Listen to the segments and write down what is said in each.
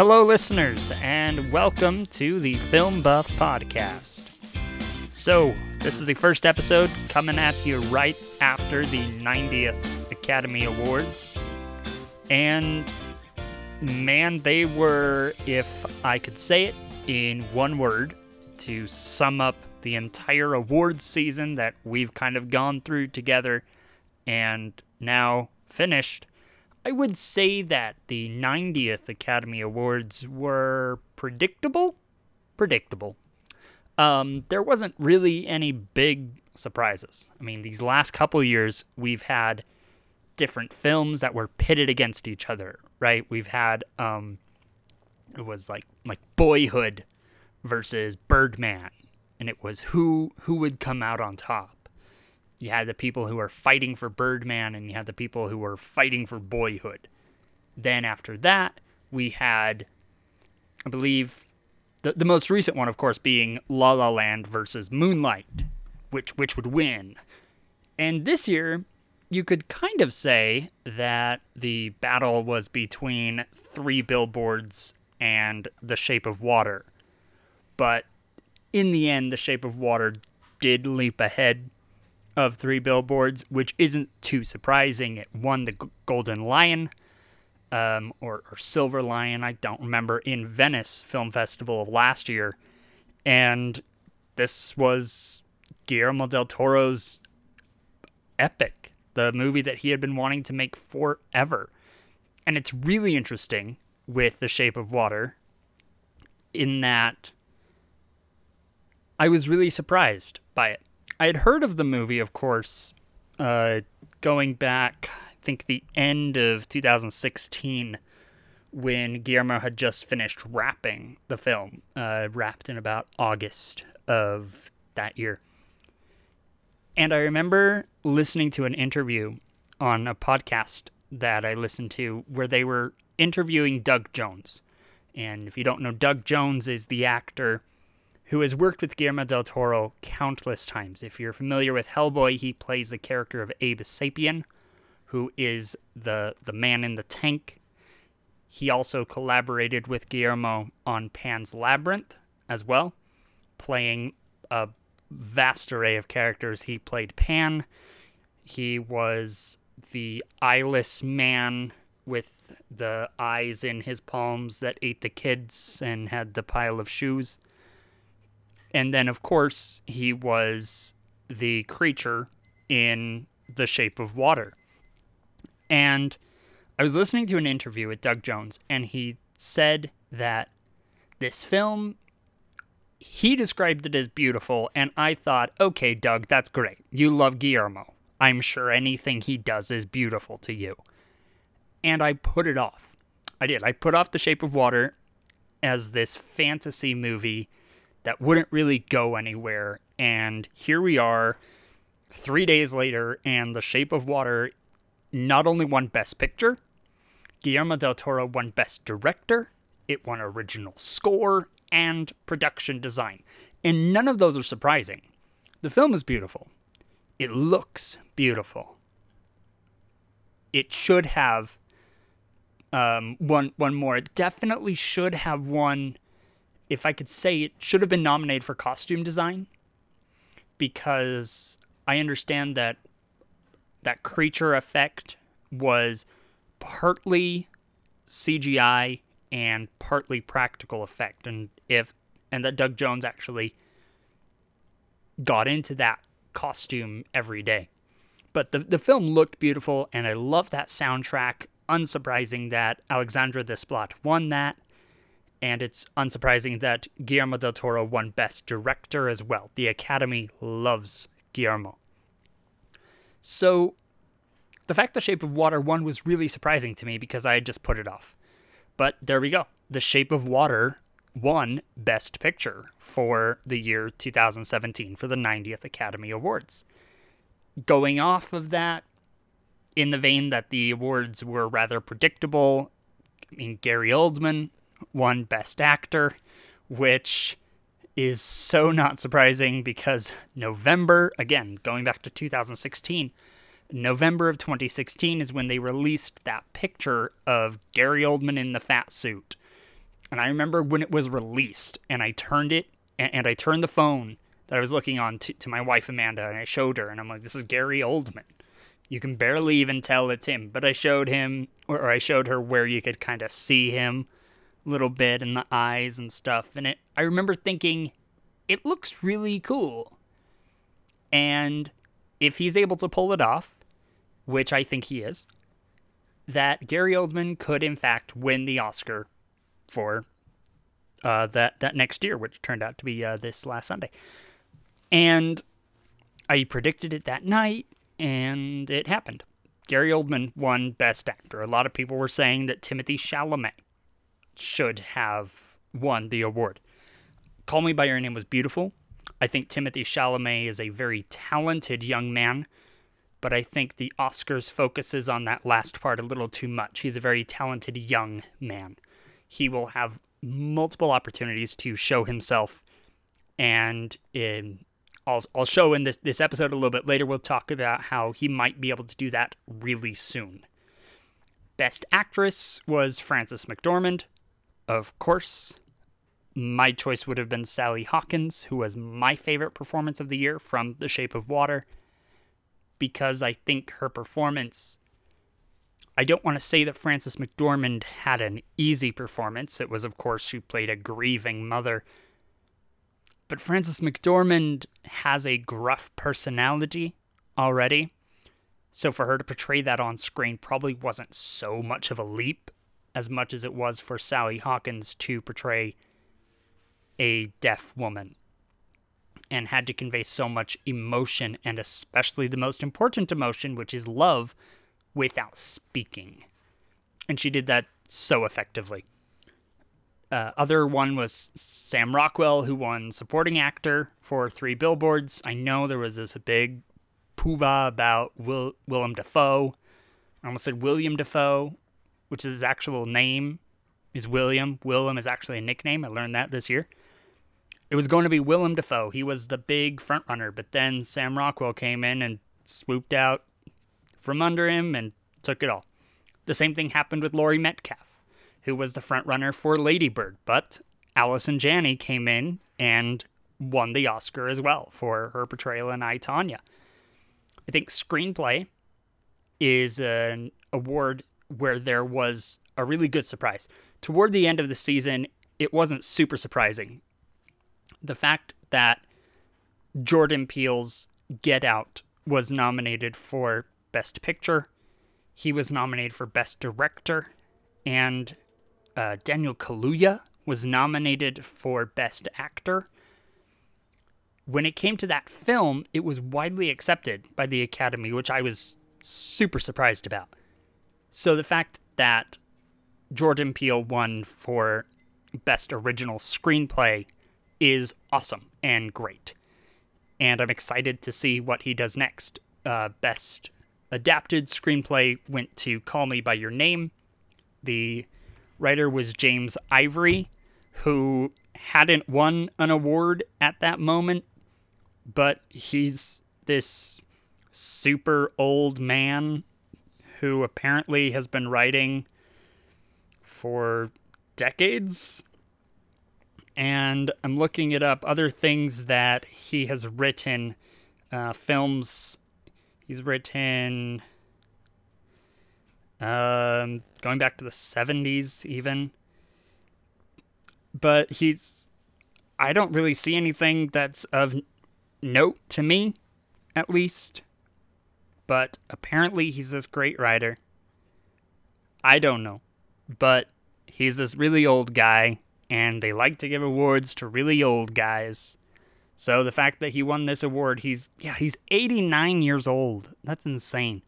Hello, listeners, and welcome to the Film Buff Podcast. So, this is the first episode coming at you right after the 90th Academy Awards. And man, they were, if I could say it in one word, to sum up the entire awards season that we've kind of gone through together and now finished, I would say that the 90th Academy Awards were predictable. Predictable. Um, there wasn't really any big surprises. I mean, these last couple years, we've had different films that were pitted against each other, right? We've had um, it was like like Boyhood versus Birdman, and it was who who would come out on top. You had the people who were fighting for Birdman, and you had the people who were fighting for Boyhood. Then after that, we had, I believe, the the most recent one, of course, being La La Land versus Moonlight, which which would win. And this year, you could kind of say that the battle was between Three Billboards and The Shape of Water. But in the end, The Shape of Water did leap ahead of Three Billboards, which isn't too surprising. It won the Golden Lion um, or, or Silver Lion, I don't remember, in Venice Film Festival of last year. And this was Guillermo del Toro's epic, the movie that he had been wanting to make forever. And it's really interesting with The Shape of Water in that I was really surprised by it. I had heard of the movie, of course, uh, going back, I think, the end of 2016 when Guillermo had just finished wrapping the film, uh, wrapped in about August of that year. And I remember listening to an interview on a podcast that I listened to where they were interviewing Doug Jones. And if you don't know, Doug Jones is the actor who has worked with Guillermo del Toro countless times. If you're familiar with Hellboy, he plays the character of Abe Sapien, who is the the man in the tank. He also collaborated with Guillermo on Pan's Labyrinth as well, playing a vast array of characters. He played Pan. He was the eyeless man with the eyes in his palms that ate the kids and had the pile of shoes. And then, of course, he was the creature in The Shape of Water. And I was listening to an interview with Doug Jones, and he said that this film, he described it as beautiful. And I thought, okay, Doug, that's great. You love Guillermo. I'm sure anything he does is beautiful to you. And I put it off. I did. I put off The Shape of Water as this fantasy movie that wouldn't really go anywhere. And here we are, three days later, and The Shape of Water not only won Best Picture, Guillermo del Toro won Best Director, it won Original Score, and Production Design. And none of those are surprising. The film is beautiful. It looks beautiful. It should have um, one one more. It definitely should have won. If I could say it, should have been nominated for costume design because I understand that that creature effect was partly CGI and partly practical effect, and if and that Doug Jones actually got into that costume every day. But the the film looked beautiful, and I love that soundtrack. Unsurprising that Alexandre Desplat won that, and it's unsurprising that Guillermo del Toro won Best Director as well. The Academy loves Guillermo. So, the fact The Shape of Water won was really surprising to me because I had just put it off. But there we go. The Shape of Water won Best Picture for the year 2017 for the 90th Academy Awards. Going off of that, in the vein that the awards were rather predictable, I mean, Gary Oldman won Best Actor, which is so not surprising because November, again, going back to 2016, November of 2016 is when they released that picture of Gary Oldman in the fat suit. And I remember when it was released, and I turned it, and, I turned the phone that I was looking on to, to my wife Amanda, and I showed her, and I'm like, "This is Gary Oldman." You can barely even tell it's him, but I showed him, or I showed her where you could kind of see him little bit in the eyes and stuff. And it, I remember thinking, it looks really cool. And if he's able to pull it off, which I think he is, that Gary Oldman could in fact win the Oscar for uh, that that next year, which turned out to be uh, this last Sunday. And I predicted it that night, and it happened. Gary Oldman won Best Actor. A lot of people were saying that Timothée Chalamet should have won the award. Call Me by Your Name was beautiful. I think Timothée Chalamet is a very talented young man, but I think the Oscars focuses on that last part a little too much. He's a very talented young man. He will have multiple opportunities to show himself, and in I'll, I'll show in this, this episode a little bit later, we'll talk about how he might be able to do that really soon. Best Actress was Frances McDormand, of course. My choice would have been Sally Hawkins, who was my favorite performance of the year from The Shape of Water, because I think her performance. I don't want to say that Frances McDormand had an easy performance. It was, of course, she played a grieving mother but Frances McDormand has a gruff personality already. So for her to portray that on screen probably wasn't so much of a leap as much as it was for Sally Hawkins to portray a deaf woman and had to convey so much emotion and especially the most important emotion, which is love, without speaking. And she did that so effectively. Uh, other one was Sam Rockwell, who won supporting actor for Three Billboards. I know there was this big poova about Will, Willem Dafoe. I almost said William Dafoe, which is his actual name is William. Willem is actually a nickname. I learned that this year. It was going to be Willem Dafoe. He was the big front runner, but then Sam Rockwell came in and swooped out from under him and took it all. The same thing happened with Laurie Metcalf who was the front runner for Ladybird, but Allison Janney came in and won the Oscar as well for her portrayal in I, Tonya. I think screenplay is an award where there was a really good surprise. Toward the end of the season, it wasn't super surprising. The fact that Jordan Peele's Get Out was nominated for Best Picture, he was nominated for Best Director, and uh, Daniel Kaluuya was nominated for Best Actor. When it came to that film, it was widely accepted by the Academy, which I was super surprised about. So the fact that Jordan Peele won for Best Original Screenplay is awesome and great. And I'm excited to see what he does next. Uh, best Adapted Screenplay went to Call Me By Your Name. The writer was James Ivory, who hadn't won an award at that moment, but he's this super old man who apparently has been writing for decades. And I'm looking it up. Other things that he has written, uh, films. He's written um, going back to the 70s, even. But he's. I don't really see anything that's of note to me, at least. But apparently, he's this great writer. I don't know. But he's this really old guy, and they like to give awards to really old guys. So the fact that he won this award, he's yeah, he's 89 years old. That's insane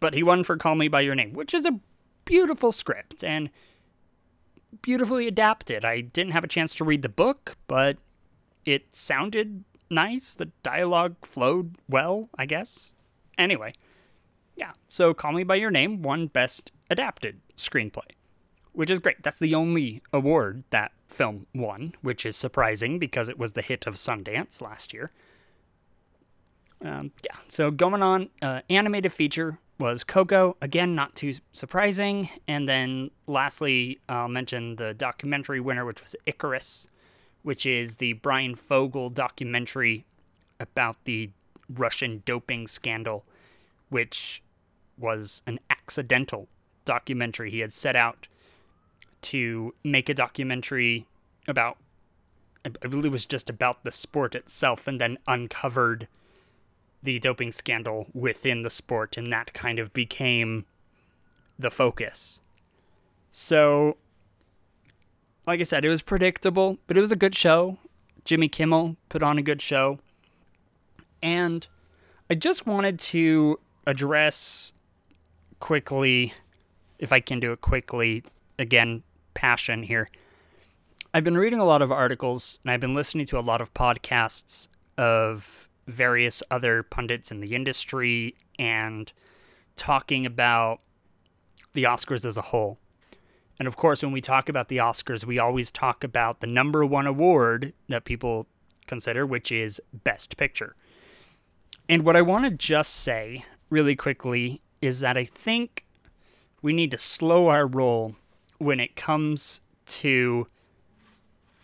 but he won for Call Me By Your Name, which is a beautiful script and beautifully adapted. I didn't have a chance to read the book, but it sounded nice. The dialogue flowed well, I guess. Anyway, yeah, so Call Me By Your Name won Best Adapted Screenplay, which is great. That's the only award that film won, which is surprising because it was the hit of Sundance last year. Um, yeah, so going on, uh, animated feature was Coco. Again, not too surprising. And then lastly, I'll mention the documentary winner, which was Icarus, which is the Bryan Fogel documentary about the Russian doping scandal, which was an accidental documentary. He had set out to make a documentary about, I believe it was just about the sport itself, and then uncovered the doping scandal within the sport, and that kind of became the focus. So, like I said, it was predictable, but it was a good show. Jimmy Kimmel put on a good show. And I just wanted to address quickly, if I can do it quickly, again, passion here. I've been reading a lot of articles and I've been listening to a lot of podcasts of various other pundits in the industry and talking about the Oscars as a whole. And of course, when we talk about the Oscars, we always talk about the number one award that people consider, which is Best Picture. And what I want to just say really quickly is that I think we need to slow our roll when it comes to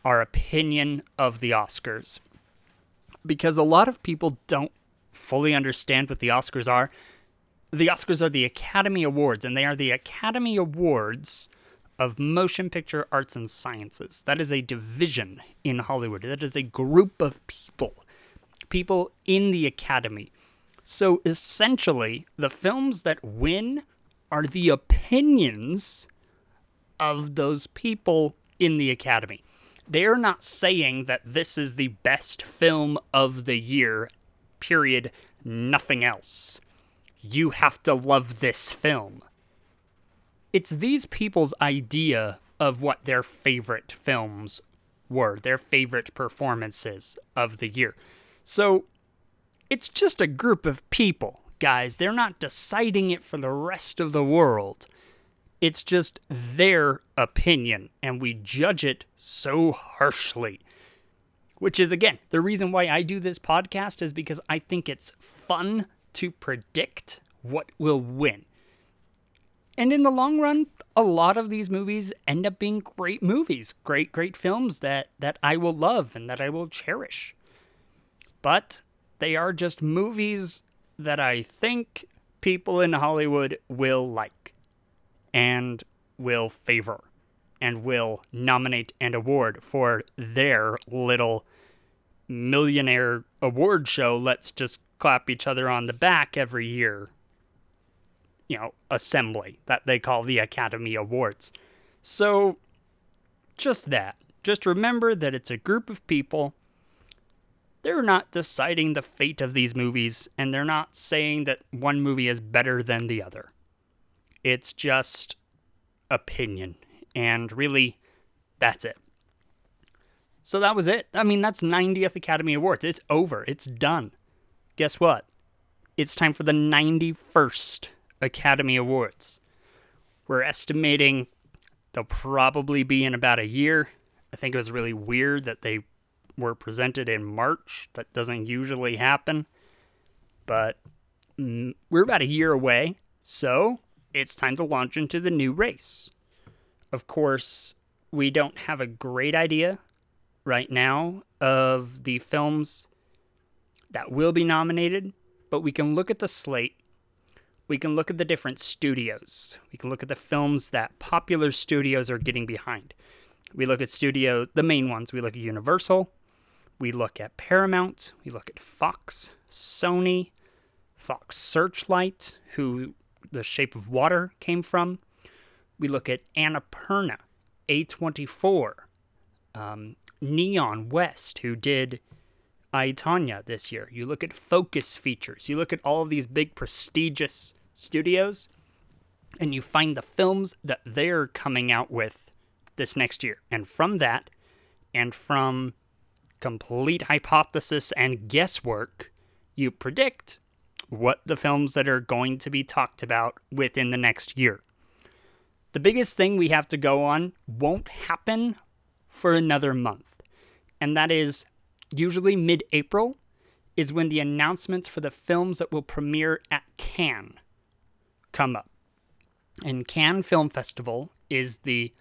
our opinion of the Oscars because a lot of people don't fully understand what the Oscars are. The Oscars are the Academy Awards, and they are the Academy Awards of Motion Picture Arts and Sciences. That is a division in Hollywood. That is a group of people, people in the Academy. So essentially, the films that win are the opinions of those people in the Academy. They're not saying that this is the best film of the year, period, nothing else. You have to love this film. It's these people's idea of what their favorite films were, their favorite performances of the year. So it's just a group of people, guys. They're not deciding it for the rest of the world. It's just their opinion, and we judge it so harshly. Which is, again, the reason why I do this podcast is because I think it's fun to predict what will win. And in the long run, a lot of these movies end up being great movies, great, great films that, that I will love and that I will cherish. But they are just movies that I think people in Hollywood will like and will favor and will nominate and award for their little millionaire award show. Let's just clap each other on the back every year. You know, assembly that they call the Academy Awards. So, just that. Just remember that it's a group of people. They're not deciding the fate of these movies, and they're not saying that one movie is better than the other. It's just opinion. And really, that's it. So that was it. I mean, that's 90th Academy Awards. It's over. It's done. Guess what? It's time for the 91st Academy Awards. We're estimating they'll probably be in about a year. I think it was really weird that they were presented in March. That doesn't usually happen. But we're about a year away. So it's time to launch into the new race. Of course, we don't have a great idea right now of the films that will be nominated, but we can look at the slate. We can look at the different studios. We can look at the films that popular studios are getting behind. We look at studio, the main ones. We look at Universal. We look at Paramount. We look at Fox, Sony, Fox Searchlight, who the Shape of Water came from. We look at Annapurna, A24, um, Neon West, who did I, Tonya this year. You look at Focus Features. You look at all of these big prestigious studios, and you find the films that they're coming out with this next year. And from that, and from complete hypothesis and guesswork, you predict what the films that are going to be talked about within the next year. The biggest thing we have to go on won't happen for another month, and that is usually mid April is when the announcements for the films that will premiere at Cannes come up. And Cannes Film Festival is the,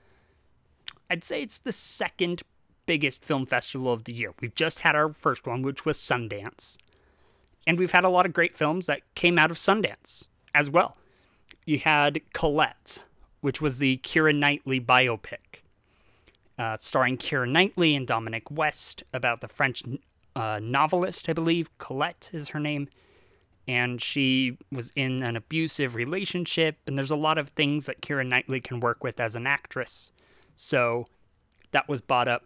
I'd say it's the second biggest film festival of the year. We've just had our first one, which was Sundance. And we've had a lot of great films that came out of Sundance as well. You had Colette, which was the Keira Knightley biopic, uh, starring Keira Knightley and Dominic West about the French uh, novelist, I believe. Colette is her name. And she was in an abusive relationship, and there's a lot of things that Keira Knightley can work with as an actress. So that was bought up.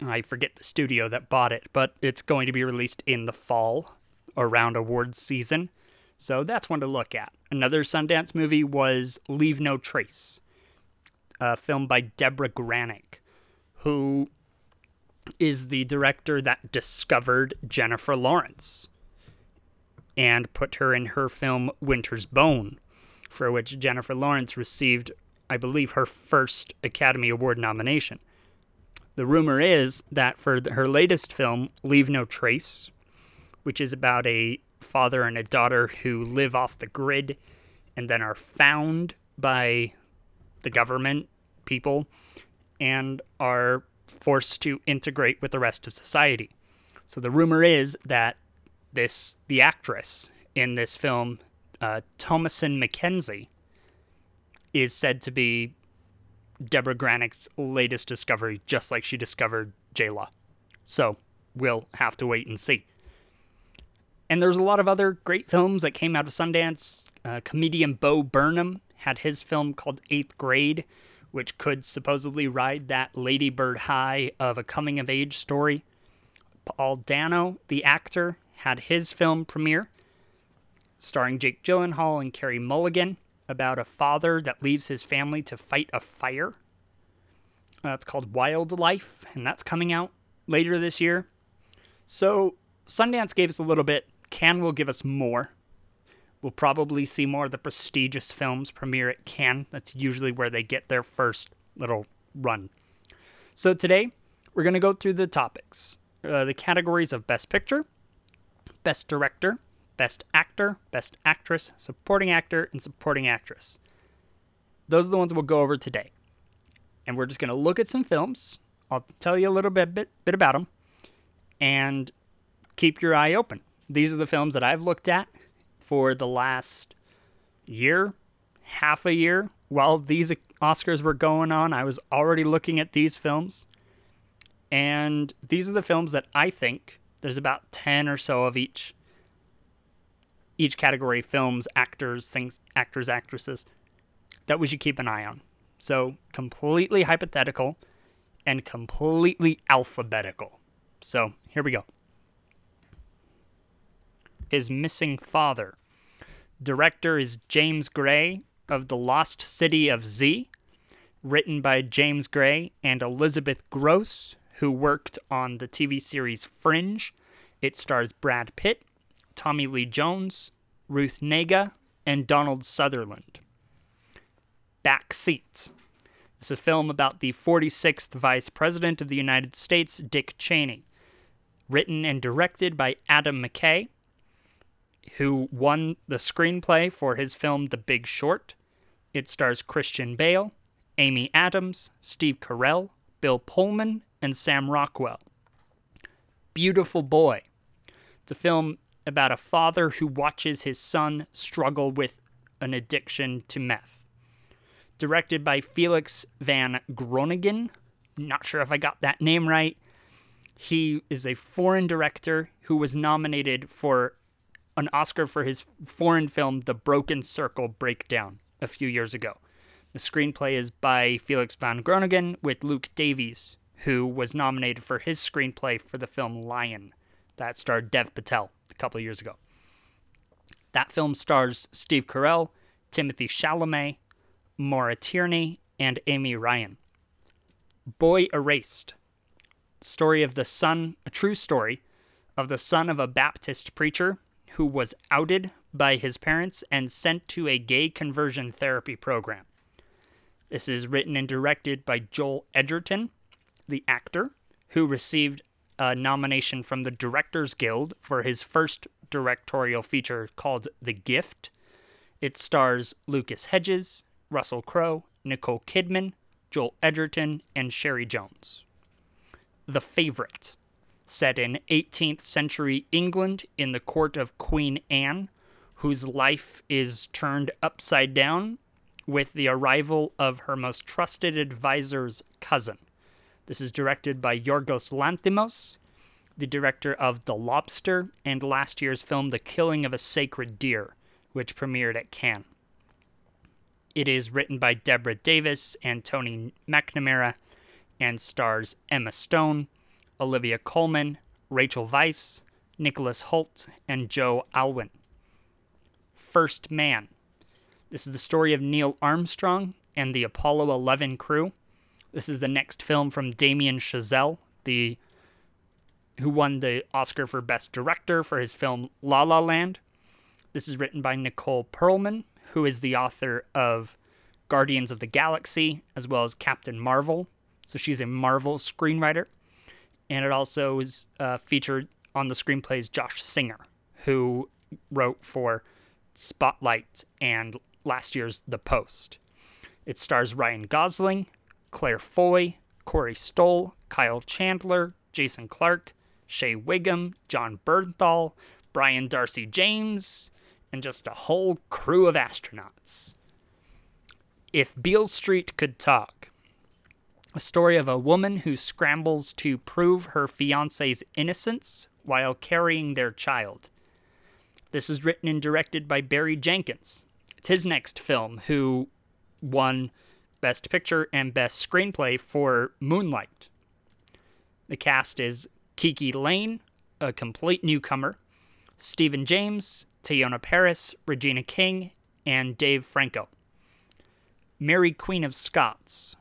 I forget the studio that bought it, but it's going to be released in the fall around awards season. So that's one to look at. Another Sundance movie was Leave No Trace, a film by Deborah Granik, who is the director that discovered Jennifer Lawrence and put her in her film Winter's Bone, for which Jennifer Lawrence received, I believe, her first Academy Award nomination. The rumor is that for her latest film, Leave No Trace, which is about a father and a daughter who live off the grid and then are found by the government people and are forced to integrate with the rest of society. So the rumor is that this the actress in this film, uh, Thomasin McKenzie, is said to be Deborah Granik's latest discovery, just like she discovered J-Law. So we'll have to wait and see. And there's a lot of other great films that came out of Sundance. Uh, comedian Bo Burnham had his film called Eighth Grade, which could supposedly ride that Ladybird high of a coming of age story. Paul Dano, the actor, had his film premiere, starring Jake Gyllenhaal and Carey Mulligan, about a father that leaves his family to fight a fire. Uh, it's called Wildlife, and that's coming out later this year. So Sundance gave us a little bit Cannes will give us more. We'll probably see more of the prestigious films premiere at Cannes. That's usually where they get their first little run. So today, we're going to go through the topics uh, the categories of Best Picture, Best Director, Best Actor, Best Actress, Supporting Actor, and Supporting Actress. Those are the ones we'll go over today. And we're just going to look at some films. I'll tell you a little bit, bit, bit about them. And keep your eye open. These are the films that I've looked at for the last year, half a year. While these Oscars were going on, I was already looking at these films. And these are the films that I think there's about 10 or so of each each category films, actors, things, actors, actresses that we should keep an eye on. So, completely hypothetical and completely alphabetical. So, here we go his missing father. Director is James Gray of The Lost City of Z, written by James Gray and Elizabeth Gross, who worked on the TV series Fringe. It stars Brad Pitt, Tommy Lee Jones, Ruth Negga, and Donald Sutherland. Back Seat. It's a film about the 46th Vice President of the United States, Dick Cheney. Written and directed by Adam McKay, who won the screenplay for his film The Big Short. It stars Christian Bale, Amy Adams, Steve Carell, Bill Pullman, and Sam Rockwell. Beautiful Boy. It's a film about a father who watches his son struggle with an addiction to meth. Directed by Felix van Groeningen. Not sure if I got that name right. He is a foreign director who was nominated for an Oscar for his foreign film, The Broken Circle Breakdown, a few years ago. The screenplay is by Felix van Groeningen with Luke Davies, who was nominated for his screenplay for the film Lion, that starred Dev Patel couple years ago. That film stars Steve Carell, Timothée Chalamet, Maura Tierney, and Amy Ryan. Boy Erased. Story of the son, a true story, of the son of a Baptist preacher who was outed by his parents and sent to a gay conversion therapy program. This is written and directed by Joel Edgerton, the actor, who received a nomination from the Directors Guild for his first directorial feature called The Gift. It stars Lucas Hedges, Russell Crowe, Nicole Kidman, Joel Edgerton, and Cherry Jones. The Favorite, set in 18th century England in the court of Queen Anne, whose life is turned upside down with the arrival of her most trusted advisor's cousin. This is directed by Yorgos Lanthimos, the director of The Lobster and last year's film The Killing of a Sacred Deer, which premiered at Cannes. It is written by Deborah Davis and Tony McNamara and stars Emma Stone, Olivia Colman, Rachel Weisz, Nicholas Hoult, and Joe Alwyn. First Man. This is the story of Neil Armstrong and the Apollo 11 crew. This is the next film from Damien Chazelle, the who won the Oscar for Best Director for his film La La Land. This is written by Nicole Perlman, who is the author of Guardians of the Galaxy as well as Captain Marvel. So she's a Marvel screenwriter. And it also is uh, featured on the screenplays Josh Singer, who wrote for Spotlight and last year's The Post. It stars Ryan Gosling, Claire Foy, Corey Stoll, Kyle Chandler, Jason Clarke, Shea Whigham, Jon Bernthal, Brian Darcy James, and just a whole crew of astronauts. If Beale Street Could Talk, a story of a woman who scrambles to prove her fiance's innocence while carrying their child. This is written and directed by Barry Jenkins. It's his next film, who won Best Picture and Best Screenplay for Moonlight. The cast is Kiki Layne, a complete newcomer, Stephan James, Teyonah Parris, Regina King, and Dave Franco. Mary Queen of Scots,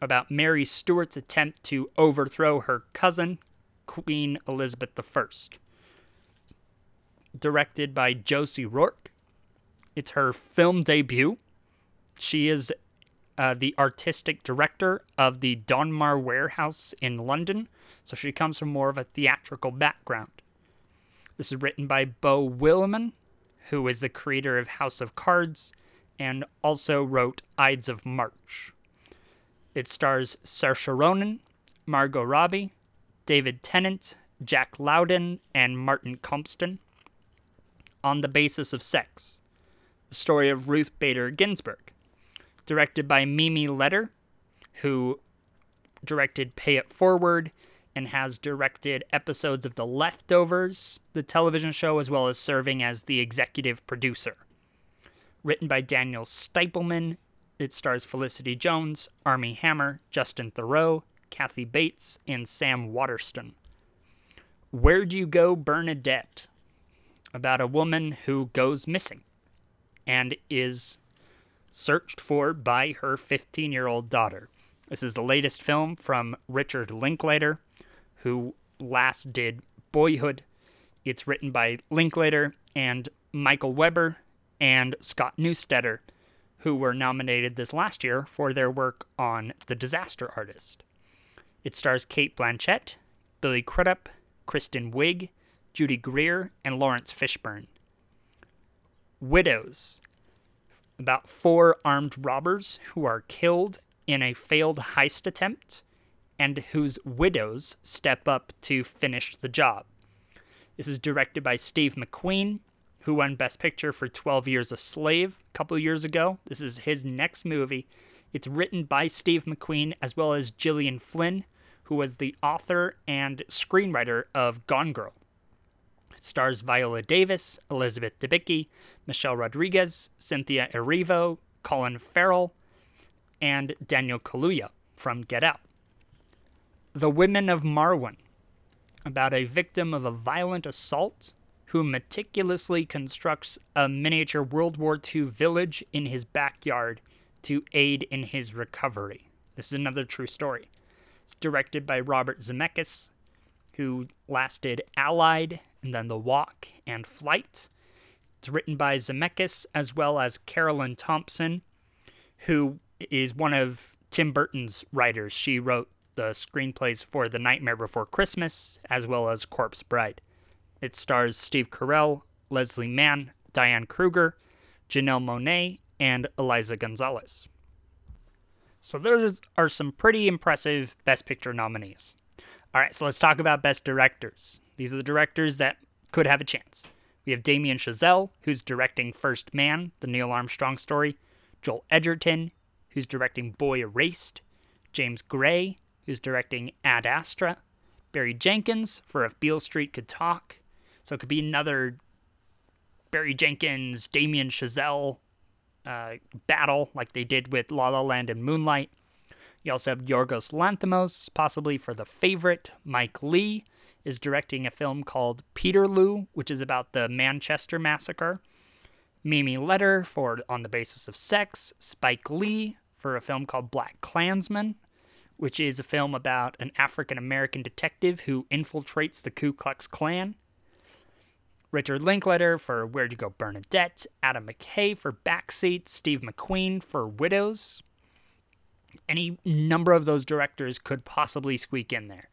about Mary Stuart's attempt to overthrow her cousin, Queen Elizabeth I. Directed by Josie Rourke. It's her film debut. She is uh, the artistic director of the Donmar Warehouse in London, so she comes from more of a theatrical background. This is written by Beau Willimon, who is the creator of House of Cards and also wrote Ides of March. It stars Saoirse Ronan, Margot Robbie, David Tennant, Jack Lowden, and Martin Compston. On the Basis of Sex, the story of Ruth Bader Ginsburg, directed by Mimi Leder, who directed Pay It Forward and has directed episodes of The Leftovers, the television show, as well as serving as the executive producer. Written by Daniel Stiepleman, it stars Felicity Jones, Armie Hammer, Justin Theroux, Kathy Bates, and Sam Waterston. Where'd You Go, Bernadette? About a woman who goes missing and is searched for by her 15 year old daughter. This is the latest film from Richard Linklater, who last did Boyhood. It's written by Linklater and Michael Weber and Scott Neustadter, who were nominated this last year for their work on The Disaster Artist. It stars Cate Blanchett, Billy Crudup, Kristen Wiig, Judy Greer, and Laurence Fishburne. Widows, about four armed robbers who are killed in a failed heist attempt and whose widows step up to finish the job. This is directed by Steve McQueen, who won Best Picture for 12 Years a Slave a couple years ago. This is his next movie. It's written by Steve McQueen as well as Gillian Flynn, who was the author and screenwriter of Gone Girl. It stars Viola Davis, Elizabeth Debicki, Michelle Rodriguez, Cynthia Erivo, Colin Farrell, and Daniel Kaluuya from Get Out. The Women of Marwen, about a victim of a violent assault who meticulously constructs a miniature World War II village in his backyard to aid in his recovery. This is another true story. It's directed by Robert Zemeckis, who last did Allied and then The Walk and Flight. It's written by Zemeckis as well as Caroline Thompson, who is one of Tim Burton's writers. She wrote the screenplays for The Nightmare Before Christmas, as well as Corpse Bride. It stars Steve Carell, Leslie Mann, Diane Kruger, Janelle Monáe, and Eliza Gonzalez. So those are some pretty impressive Best Picture nominees. All right, so let's talk about Best Directors. These are the directors that could have a chance. We have Damien Chazelle, who's directing First Man, the Neil Armstrong story, Joel Edgerton, who's directing Boy Erased, James Gray, who's directing Ad Astra, Barry Jenkins for If Beale Street Could Talk. So it could be another Barry Jenkins, Damien Chazelle uh, battle like they did with La La Land and Moonlight. You also have Yorgos Lanthimos, possibly for The Favorite. Mike Leigh is directing a film called Peterloo, which is about the Manchester Massacre. Mimi Leder for On the Basis of Sex. Spike Lee for a film called Black Klansman, which is a film about an African American detective who infiltrates the Ku Klux Klan. Richard Linklater for Where'd You Go Bernadette, Adam McKay for Backseat, Steve McQueen for Widows. Any number of those directors could possibly squeak in there.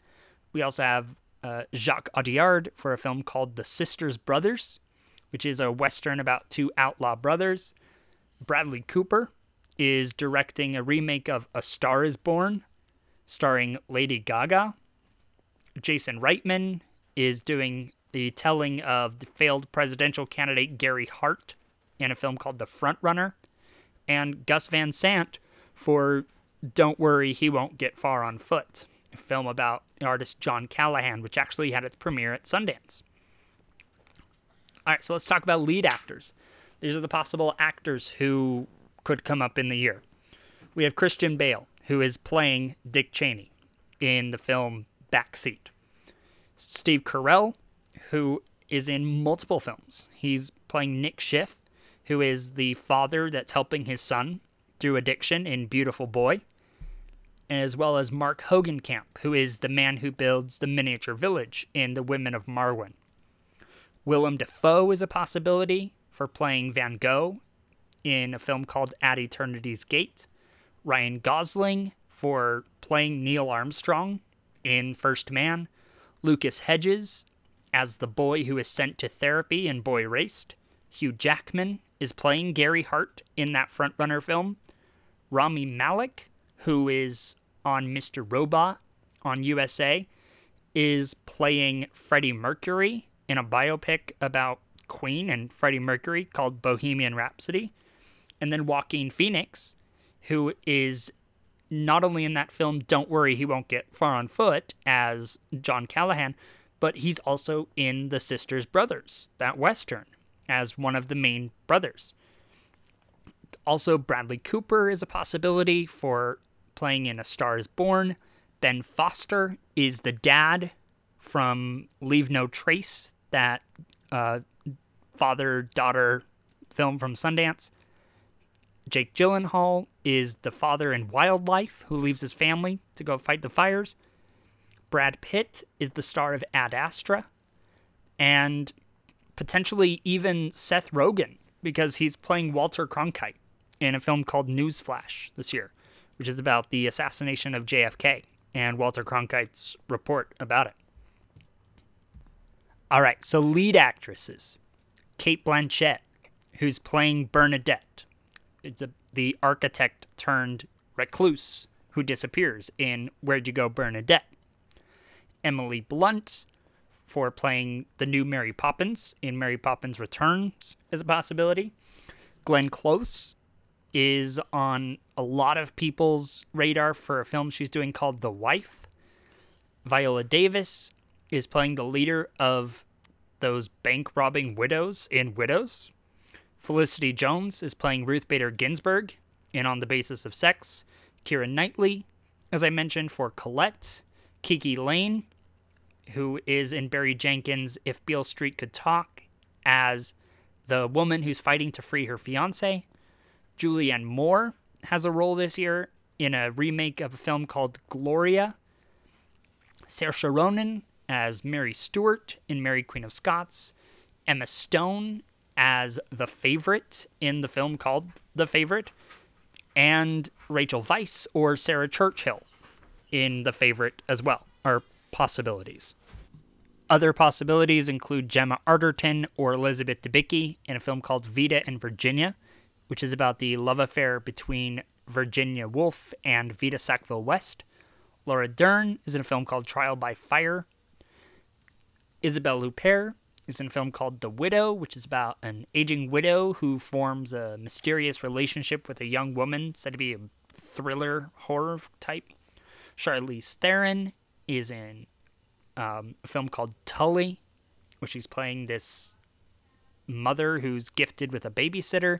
We also have uh, Jacques Audiard for a film called The Sisters Brothers, which is a western about two outlaw brothers. Bradley Cooper is directing a remake of A Star is Born, starring Lady Gaga. Jason Reitman is doing the telling of the failed presidential candidate Gary Hart in a film called The Front Runner, and Gus Van Sant for Don't Worry, He Won't Get Far on Foot, a film about artist John Callahan, which actually had its premiere at Sundance. All right, so let's talk about lead actors. These are the possible actors who could come up in the year. We have Christian Bale, who is playing Dick Cheney in the film Backseat. Steve Carell, who is in multiple films. He's playing Nick Sheff, who is the father that's helping his son through addiction in Beautiful Boy, as well as Mark Hogancamp, who is the man who builds the miniature village in The Women of Marwen. Willem Dafoe is a possibility for playing Van Gogh in a film called At Eternity's Gate. Ryan Gosling for playing Neil Armstrong in First Man. Lucas Hedges as the boy who is sent to therapy in Boy Erased. Hugh Jackman is playing Gary Hart in that frontrunner film. Rami Malek, who is on Mr. Robot on USA, is playing Freddie Mercury in a biopic about Queen and Freddie Mercury called Bohemian Rhapsody. And then Joaquin Phoenix, who is not only in that film Don't Worry, He Won't Get Far on Foot as John Callahan, but he's also in The Sisters Brothers, that Western, as one of the main brothers. Also, Bradley Cooper is a possibility for playing in A Star is Born. Ben Foster is the dad from Leave No Trace, that uh, father daughter film from Sundance. Jake Gyllenhaal is the father in Wildlife who leaves his family to go fight the fires. Brad Pitt is the star of Ad Astra. And potentially even Seth Rogen because he's playing Walter Cronkite in a film called Newsflash this year, which is about the assassination of JFK and Walter Cronkite's report about it. All right, so lead actresses Cate Blanchett, who's playing Bernadette. It's a, the architect turned recluse who disappears in Where'd You Go, Bernadette? Emily Blunt for playing the new Mary Poppins in Mary Poppins Returns is a possibility. Glenn Close is on a lot of people's radar for a film she's doing called The Wife. Viola Davis is playing the leader of those bank robbing widows in Widows. Felicity Jones is playing Ruth Bader Ginsburg in On the Basis of Sex. Keira Knightley, as I mentioned, for Colette. KiKi Layne, who is in Barry Jenkins' If Beale Street Could Talk, as the woman who's fighting to free her fiance. Julianne Moore has a role this year in a remake of a film called Gloria. Saoirse Ronan as Mary Stuart in Mary Queen of Scots. Emma Stone as the favorite in the film called The Favorite. And Rachel Weisz or Sarah Churchill in The Favorite as well are possibilities. Other possibilities include Gemma Arterton or Elizabeth Debicki in a film called Vita and Virginia, which is about the love affair between Virginia Woolf and Vita Sackville West. Laura Dern is in a film called Trial by Fire. Isabelle Huppert is in a film called The Widow, which is about an aging widow who forms a mysterious relationship with a young woman, said to be a thriller horror type. Charlize Theron is in um, a film called Tully, where she's playing this mother who's gifted with a babysitter,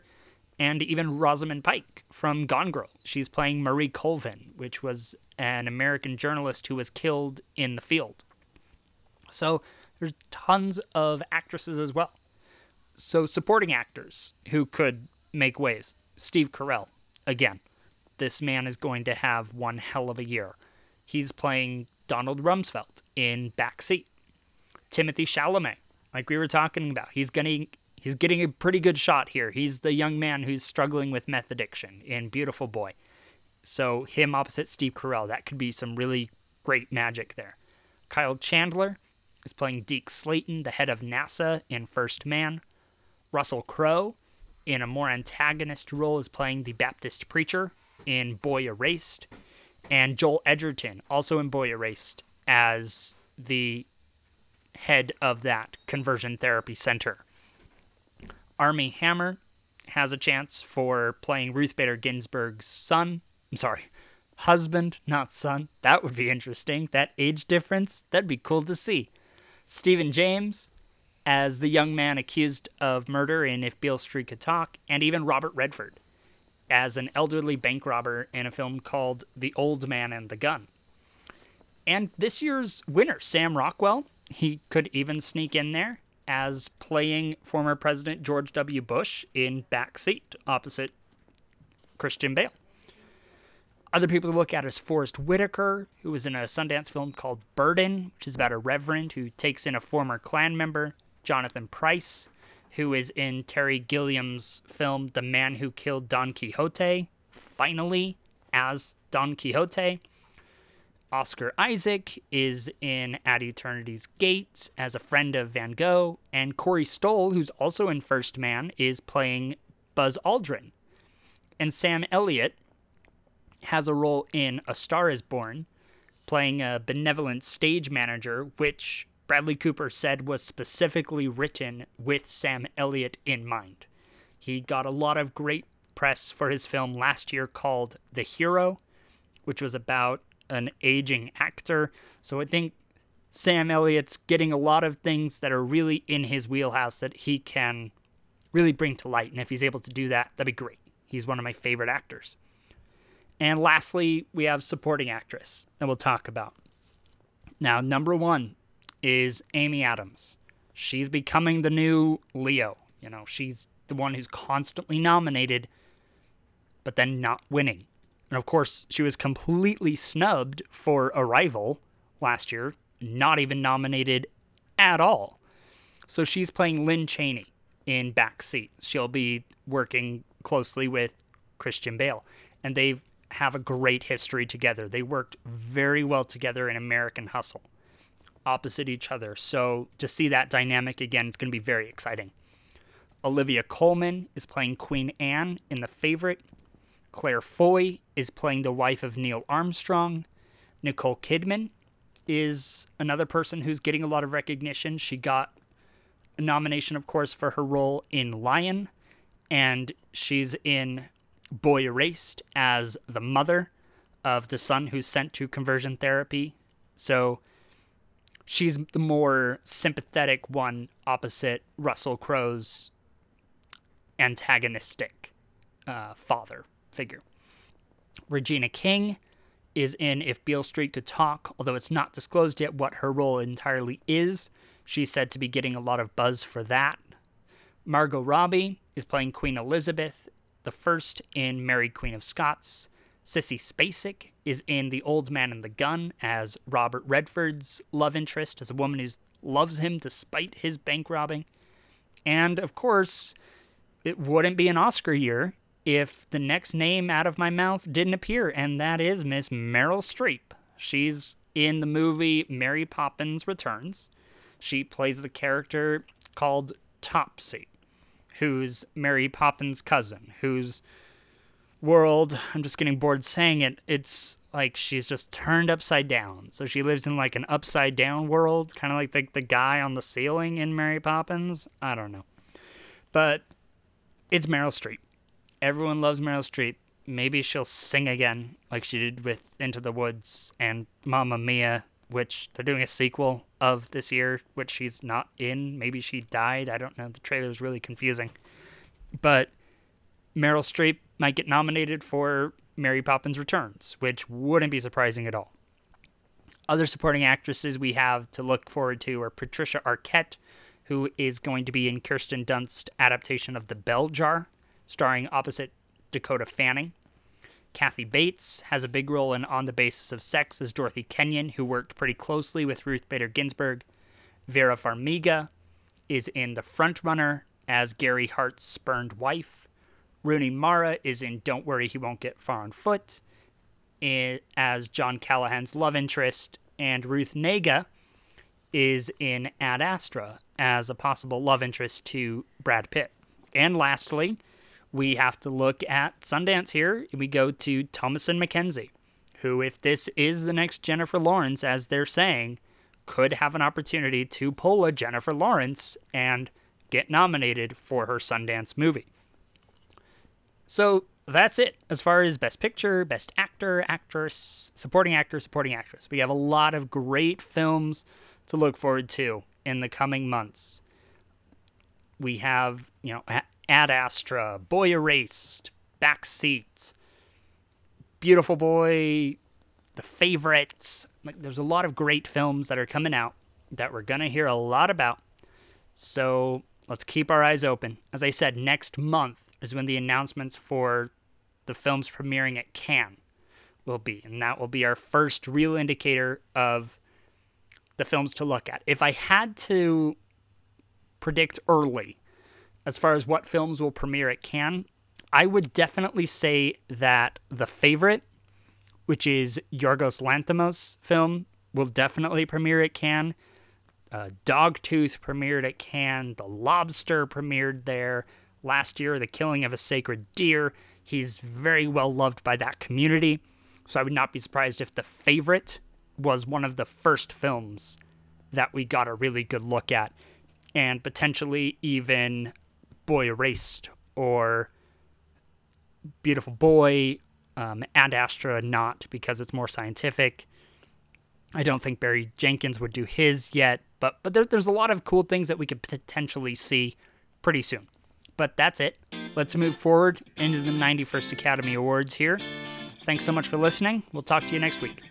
and even Rosamund Pike from Gone Girl. She's playing Marie Colvin, which was an American journalist who was killed in the field. So there's tons of actresses as well. So supporting actors who could make waves. Steve Carell, again, this man is going to have one hell of a year. He's playing Donald Rumsfeld in Backseat. Timothée Chalamet, like we were talking about, he's getting he's getting a pretty good shot here. He's the young man who's struggling with meth addiction in Beautiful Boy. So him opposite Steve Carell, that could be some really great magic there. Kyle Chandler is playing Deke Slayton, the head of NASA in First Man. Russell Crowe, in a more antagonist role, is playing the Baptist preacher in Boy Erased. And Joel Edgerton, also in Boy Erased, as the head of that conversion therapy center. Armie Hammer has a chance for playing Ruth Bader Ginsburg's son. I'm sorry, husband, not son. That would be interesting. That age difference, that'd be cool to see. Stephan James as the young man accused of murder in If Beale Street Could Talk, and even Robert Redford as an elderly bank robber in a film called The Old Man and the Gun. And this year's winner, Sam Rockwell, he could even sneak in there as playing former President George W. Bush in Backseat opposite Christian Bale. Other people to look at is Forest Whitaker, who was in a Sundance film called Burden, which is about a reverend who takes in a former Klan member, Jonathan Pryce, who is in Terry Gilliam's film The Man Who Killed Don Quixote, finally as Don Quixote. Oscar Isaac is in At Eternity's Gate as a friend of Van Gogh, and Corey Stoll, who's also in First Man, is playing Buzz Aldrin. And Sam Elliott has a role in A Star is Born, playing a benevolent stage manager, which Bradley Cooper said was specifically written with Sam Elliott in mind. He got a lot of great press for his film last year called The Hero, which was about an aging actor. So I think Sam Elliott's getting a lot of things that are really in his wheelhouse that he can really bring to light. And if he's able to do that, that'd be great. He's one of my favorite actors. And lastly, we have supporting actress that we'll talk about. Now, number one is Amy Adams. She's becoming the new Leo. You know, she's the one who's constantly nominated, but then not winning. And of course, she was completely snubbed for Arrival last year, not even nominated at all. So she's playing Lynn Cheney in Backseat. She'll be working closely with Christian Bale. And they have a great history together. They worked very well together in American Hustle, opposite each other. So to see that dynamic again, it's going to be very exciting. Olivia Colman is playing Queen Anne in The Favorite. Claire Foy is playing the wife of Neil Armstrong. Nicole Kidman is another person who's getting a lot of recognition. She got a nomination, of course, for her role in Lion, and she's in Boy Erased as the mother of the son who's sent to conversion therapy. So she's the more sympathetic one opposite Russell Crowe's antagonistic uh, father figure. Regina King is in If Beale Street Could Talk, although it's not disclosed yet what her role entirely is. She's said to be getting a lot of buzz for that. Margot Robbie is playing Queen Elizabeth, the first in Mary Queen of Scots. Sissy Spacek is in The Old Man and the Gun as Robert Redford's love interest, as a woman who loves him despite his bank robbing. And of course, it wouldn't be an Oscar year if the next name out of my mouth didn't appear, and that is Miss Meryl Streep. She's in the movie Mary Poppins Returns. She plays the character called Topsy, who's Mary Poppins' cousin, whose world, I'm just getting bored saying it, it's like she's just turned upside down. So she lives in like an upside down world, kind of like the, the guy on the ceiling in Mary Poppins. I don't know. But it's Meryl Streep. Everyone loves Meryl Streep. Maybe she'll sing again like she did with Into the Woods and Mamma Mia, which they're doing a sequel of this year, which she's not in. Maybe she died. I don't know. The trailer is really confusing. But Meryl Streep might get nominated for Mary Poppins Returns, which wouldn't be surprising at all. Other supporting actresses we have to look forward to are Patricia Arquette, who is going to be in Kirsten Dunst's adaptation of The Bell Jar, starring opposite Dakota Fanning. Kathy Bates has a big role in On the Basis of Sex as Dorothy Kenyon, who worked pretty closely with Ruth Bader Ginsburg. Vera Farmiga is in The Frontrunner as Gary Hart's spurned wife. Rooney Mara is in Don't Worry, He Won't Get Far on Foot as John Callahan's love interest, and Ruth Negga is in Ad Astra as a possible love interest to Brad Pitt. And lastly, we have to look at Sundance here. We go to Thomasin McKenzie, who, if this is the next Jennifer Lawrence, as they're saying, could have an opportunity to pull a Jennifer Lawrence and get nominated for her Sundance movie. So that's it as far as Best Picture, Best Actor, Actress, Supporting Actor, Supporting Actress. We have a lot of great films to look forward to in the coming months. We have, you know, Ad Astra, Boy Erased, Backseat, Beautiful Boy, The Favorites. Like, there's a lot of great films that are coming out that we're going to hear a lot about. So let's keep our eyes open. As I said, next month is when the announcements for the films premiering at Cannes will be. And that will be our first real indicator of the films to look at. If I had to predict early as far as what films will premiere at Cannes, I would definitely say that The Favorite, which is Yorgos Lanthimos' film, will definitely premiere at Cannes. Uh, Dogtooth premiered at Cannes. The Lobster premiered there last year, The Killing of a Sacred Deer. He's very well loved by that community, so I would not be surprised if The Favorite was one of the first films that we got a really good look at, and potentially even Boy Erased or Beautiful Boy um, Ad Astra not because it's more scientific. I don't think Barry Jenkins would do his yet, but but there, there's a lot of cool things that we could potentially see pretty soon. But that's it. Let's move forward into the 91st Academy Awards here. Thanks so much for listening. We'll talk to you next week.